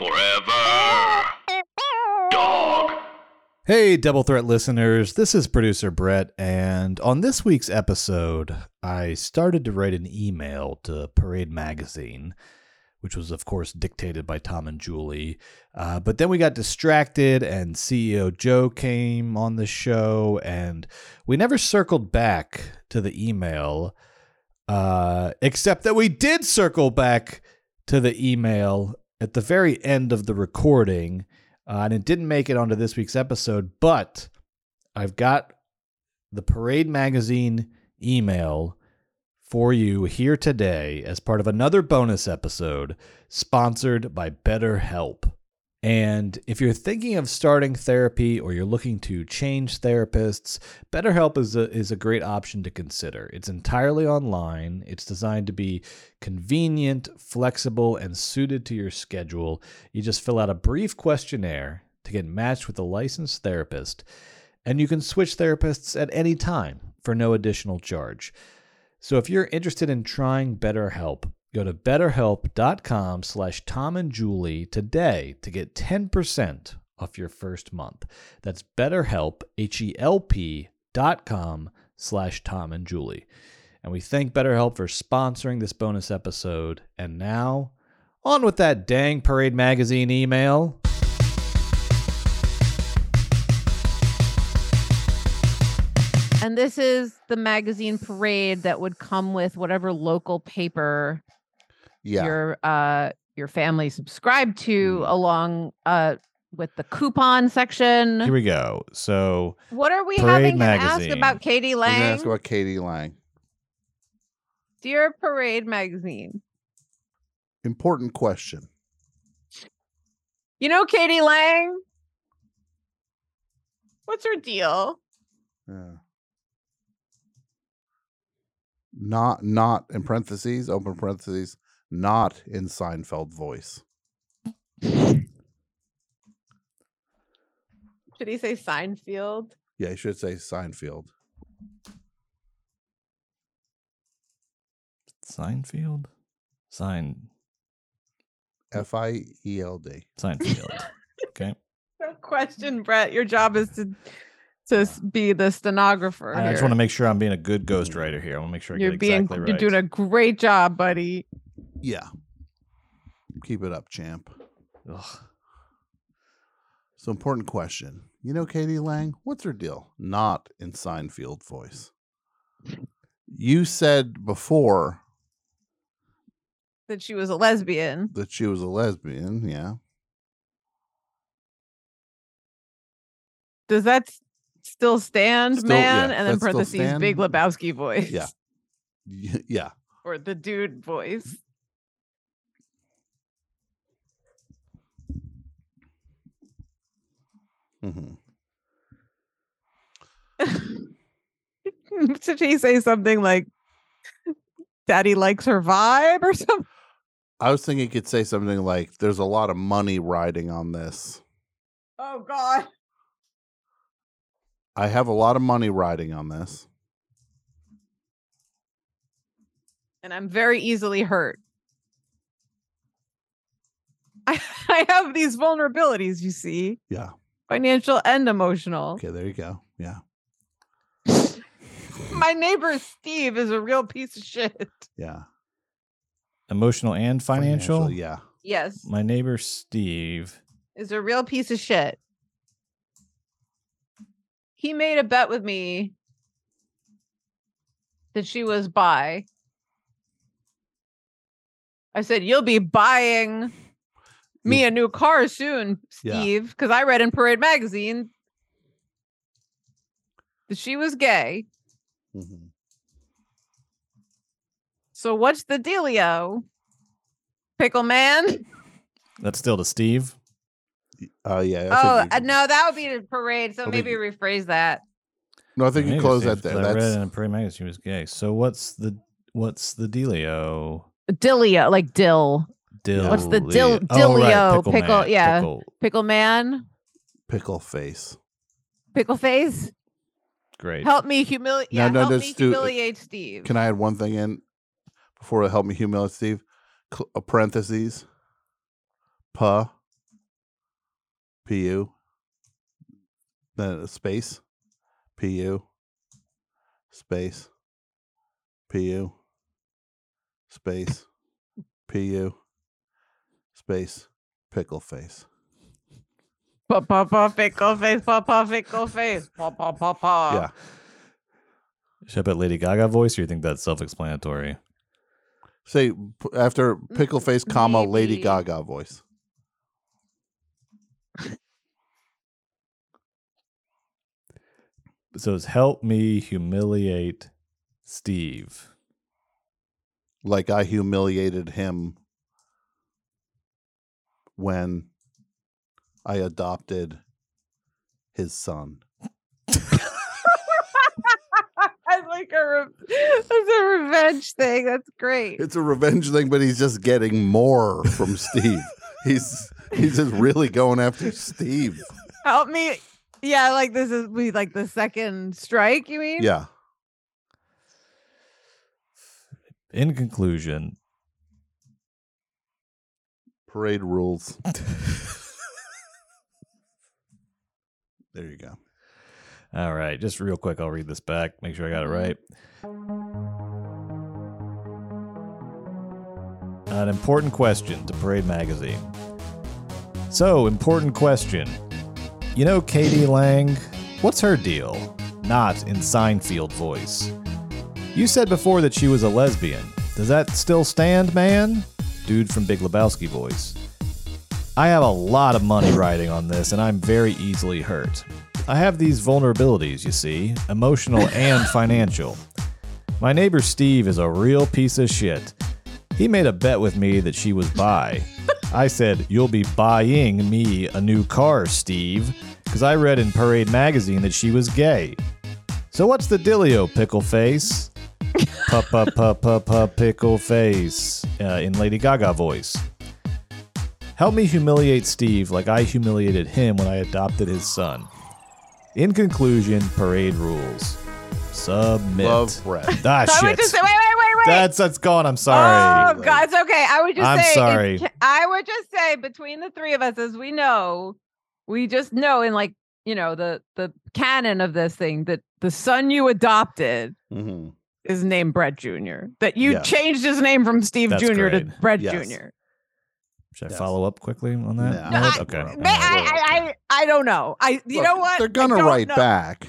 Forever. Dog. Hey, Double Threat listeners, this is producer Brett, and on this week's episode, I started to write an email to Parade Magazine, which was, of course, dictated by Tom and Julie. Uh, but then we got distracted, and CEO Joe came on the show, and we never circled back to the email, uh, except that we did circle back to the email at the very end of the recording. Uh, and it didn't make it onto this week's episode, but I've got the Parade Magazine email for you here today as part of another bonus episode sponsored by BetterHelp. And if you're thinking of starting therapy or you're looking to change therapists, BetterHelp is a, is a great option to consider. It's entirely online, it's designed to be convenient, flexible, and suited to your schedule. You just fill out a brief questionnaire to get matched with a licensed therapist, and you can switch therapists at any time for no additional charge. So if you're interested in trying BetterHelp, go to betterhelp.com slash tom and julie today to get 10% off your first month. That's betterhelp, H-E-L-P dot com slash tom and julie. And we thank BetterHelp for sponsoring this bonus episode. And now, on with that dang Parade Magazine email. And this is the magazine parade that would come with whatever local paper Yeah. your uh your family subscribed to Mm. along uh with the coupon section. Here we go. So, what are we Parade having him ask about k.d. lang? ask about k.d. lang. Dear Parade magazine. Important question. You know k.d. lang? What's her deal? Yeah. Not not in parentheses, open parentheses, not in Seinfeld voice. Should he say Seinfeld? Yeah, you should say Seinfeld. Seinfeld? Sign F I E L D. Seinfeld. okay. No question, Brett. Your job is to to be the stenographer. I just want to make sure I'm being a good mm-hmm. ghostwriter here. I want to make sure I You're get being exactly right. you're doing a great job, buddy. Yeah. Keep it up, champ. Ugh. So important question. You know k.d. lang? What's her deal? Not in Seinfeld voice. You said before That she was a lesbian. that she was a lesbian, yeah. Does that still stand, Still- yeah, man? and then parentheses, Big. Lebowski voice. Yeah. Yeah. Or the dude voice. Hmm Should he say something like Daddy likes her vibe or something? I was thinking you could say something like, there's a lot of money riding on this. Oh god. I have a lot of money riding on this. And I'm very easily hurt. I, I have these vulnerabilities, you see. Yeah. Financial and emotional. Okay, there you go. Yeah. My neighbor Steve is a real piece of shit. Yeah. Emotional and financial? Yeah. Yes. My neighbor Steve. is a real piece of shit. He made a bet with me that she was bi. I said, You'll be buying me a new car soon, Steve, because I read in Parade Magazine that she was gay. Mhm. So what's the dealio? Pickle man? That's still to Steve. Uh, yeah. I Oh, uh, no, that would be the parade. So I maybe you- rephrase that. no, I think you Maybe close Steve, that there. 'cause I read That's in a Parade magazine she was gay. So what's the what's the dealio? Dilio, like dill. Dill. What's the dill- Oh, right, Dillio, pickle, pickle- man, yeah. pickle. Pickle man, pickle face. pickle face. Great. Help me humiliate. Yeah, no, help just me do- humiliate Steve. Can I add one thing in before it help me humiliate Steve? Cl- uh, parentheses. Pa Pu. Then space. Pu. Space. Pu. Space. Pu. Space. Pickle face. Pa pa pa pickle face, pa pa pickle face, pa pa pa pa. Yeah. Should I put Lady Gaga voice, or you think that's self-explanatory? Say p- after pickle face, comma Lady. Gaga voice. So it's help me humiliate Steve. Like I humiliated him when I adopted his son. That's like a re- that's a revenge thing. That's great. It's a revenge thing, but he's just getting more from Steve. he's he's just really going after Steve. Help me. Yeah, like this is we like the second strike. You mean? Yeah. In conclusion, Parade rules. there you go. all right, just real quick, I'll read this back, make sure I got it mm-hmm. right. An important question to Parade Magazine. So, important question. You know k.d. lang? What's her deal? Not in Seinfeld voice. You said before that she was a lesbian. Does that still stand, man? Dude from Big Lebowski voice. I have a lot of money riding on this, and I'm very easily hurt. I have these vulnerabilities, you see, emotional and financial. My neighbor Steve is a real piece of shit. He made a bet with me that she was bi. I said, You'll be buying me a new car, Steve, because I read in Parade magazine that she was gay. So what's the dealio, pickle face? Pa pa pa pa pa pickle face uh, in Lady Gaga voice. Help me humiliate Steve like I humiliated him when I adopted his son. In conclusion, parade rules. Submit. Love Brett. Ah, I would shit. just say, wait, wait, wait, wait. That's that's gone. I'm sorry. Oh God, it's okay. I would just I'm say, sorry. it's- I would just say between the three of us, as we know, we just know in like you know the the canon of this thing that the son you adopted Mhm. Is named Brett Jr. That you Yes. changed his name from Steve That's Jr. to. Brett Yes. Jr. Should I Yes. follow up quickly on that? No, I- okay. I, I, I, I don't know. I, you Look, know what? They're gonna write know. back.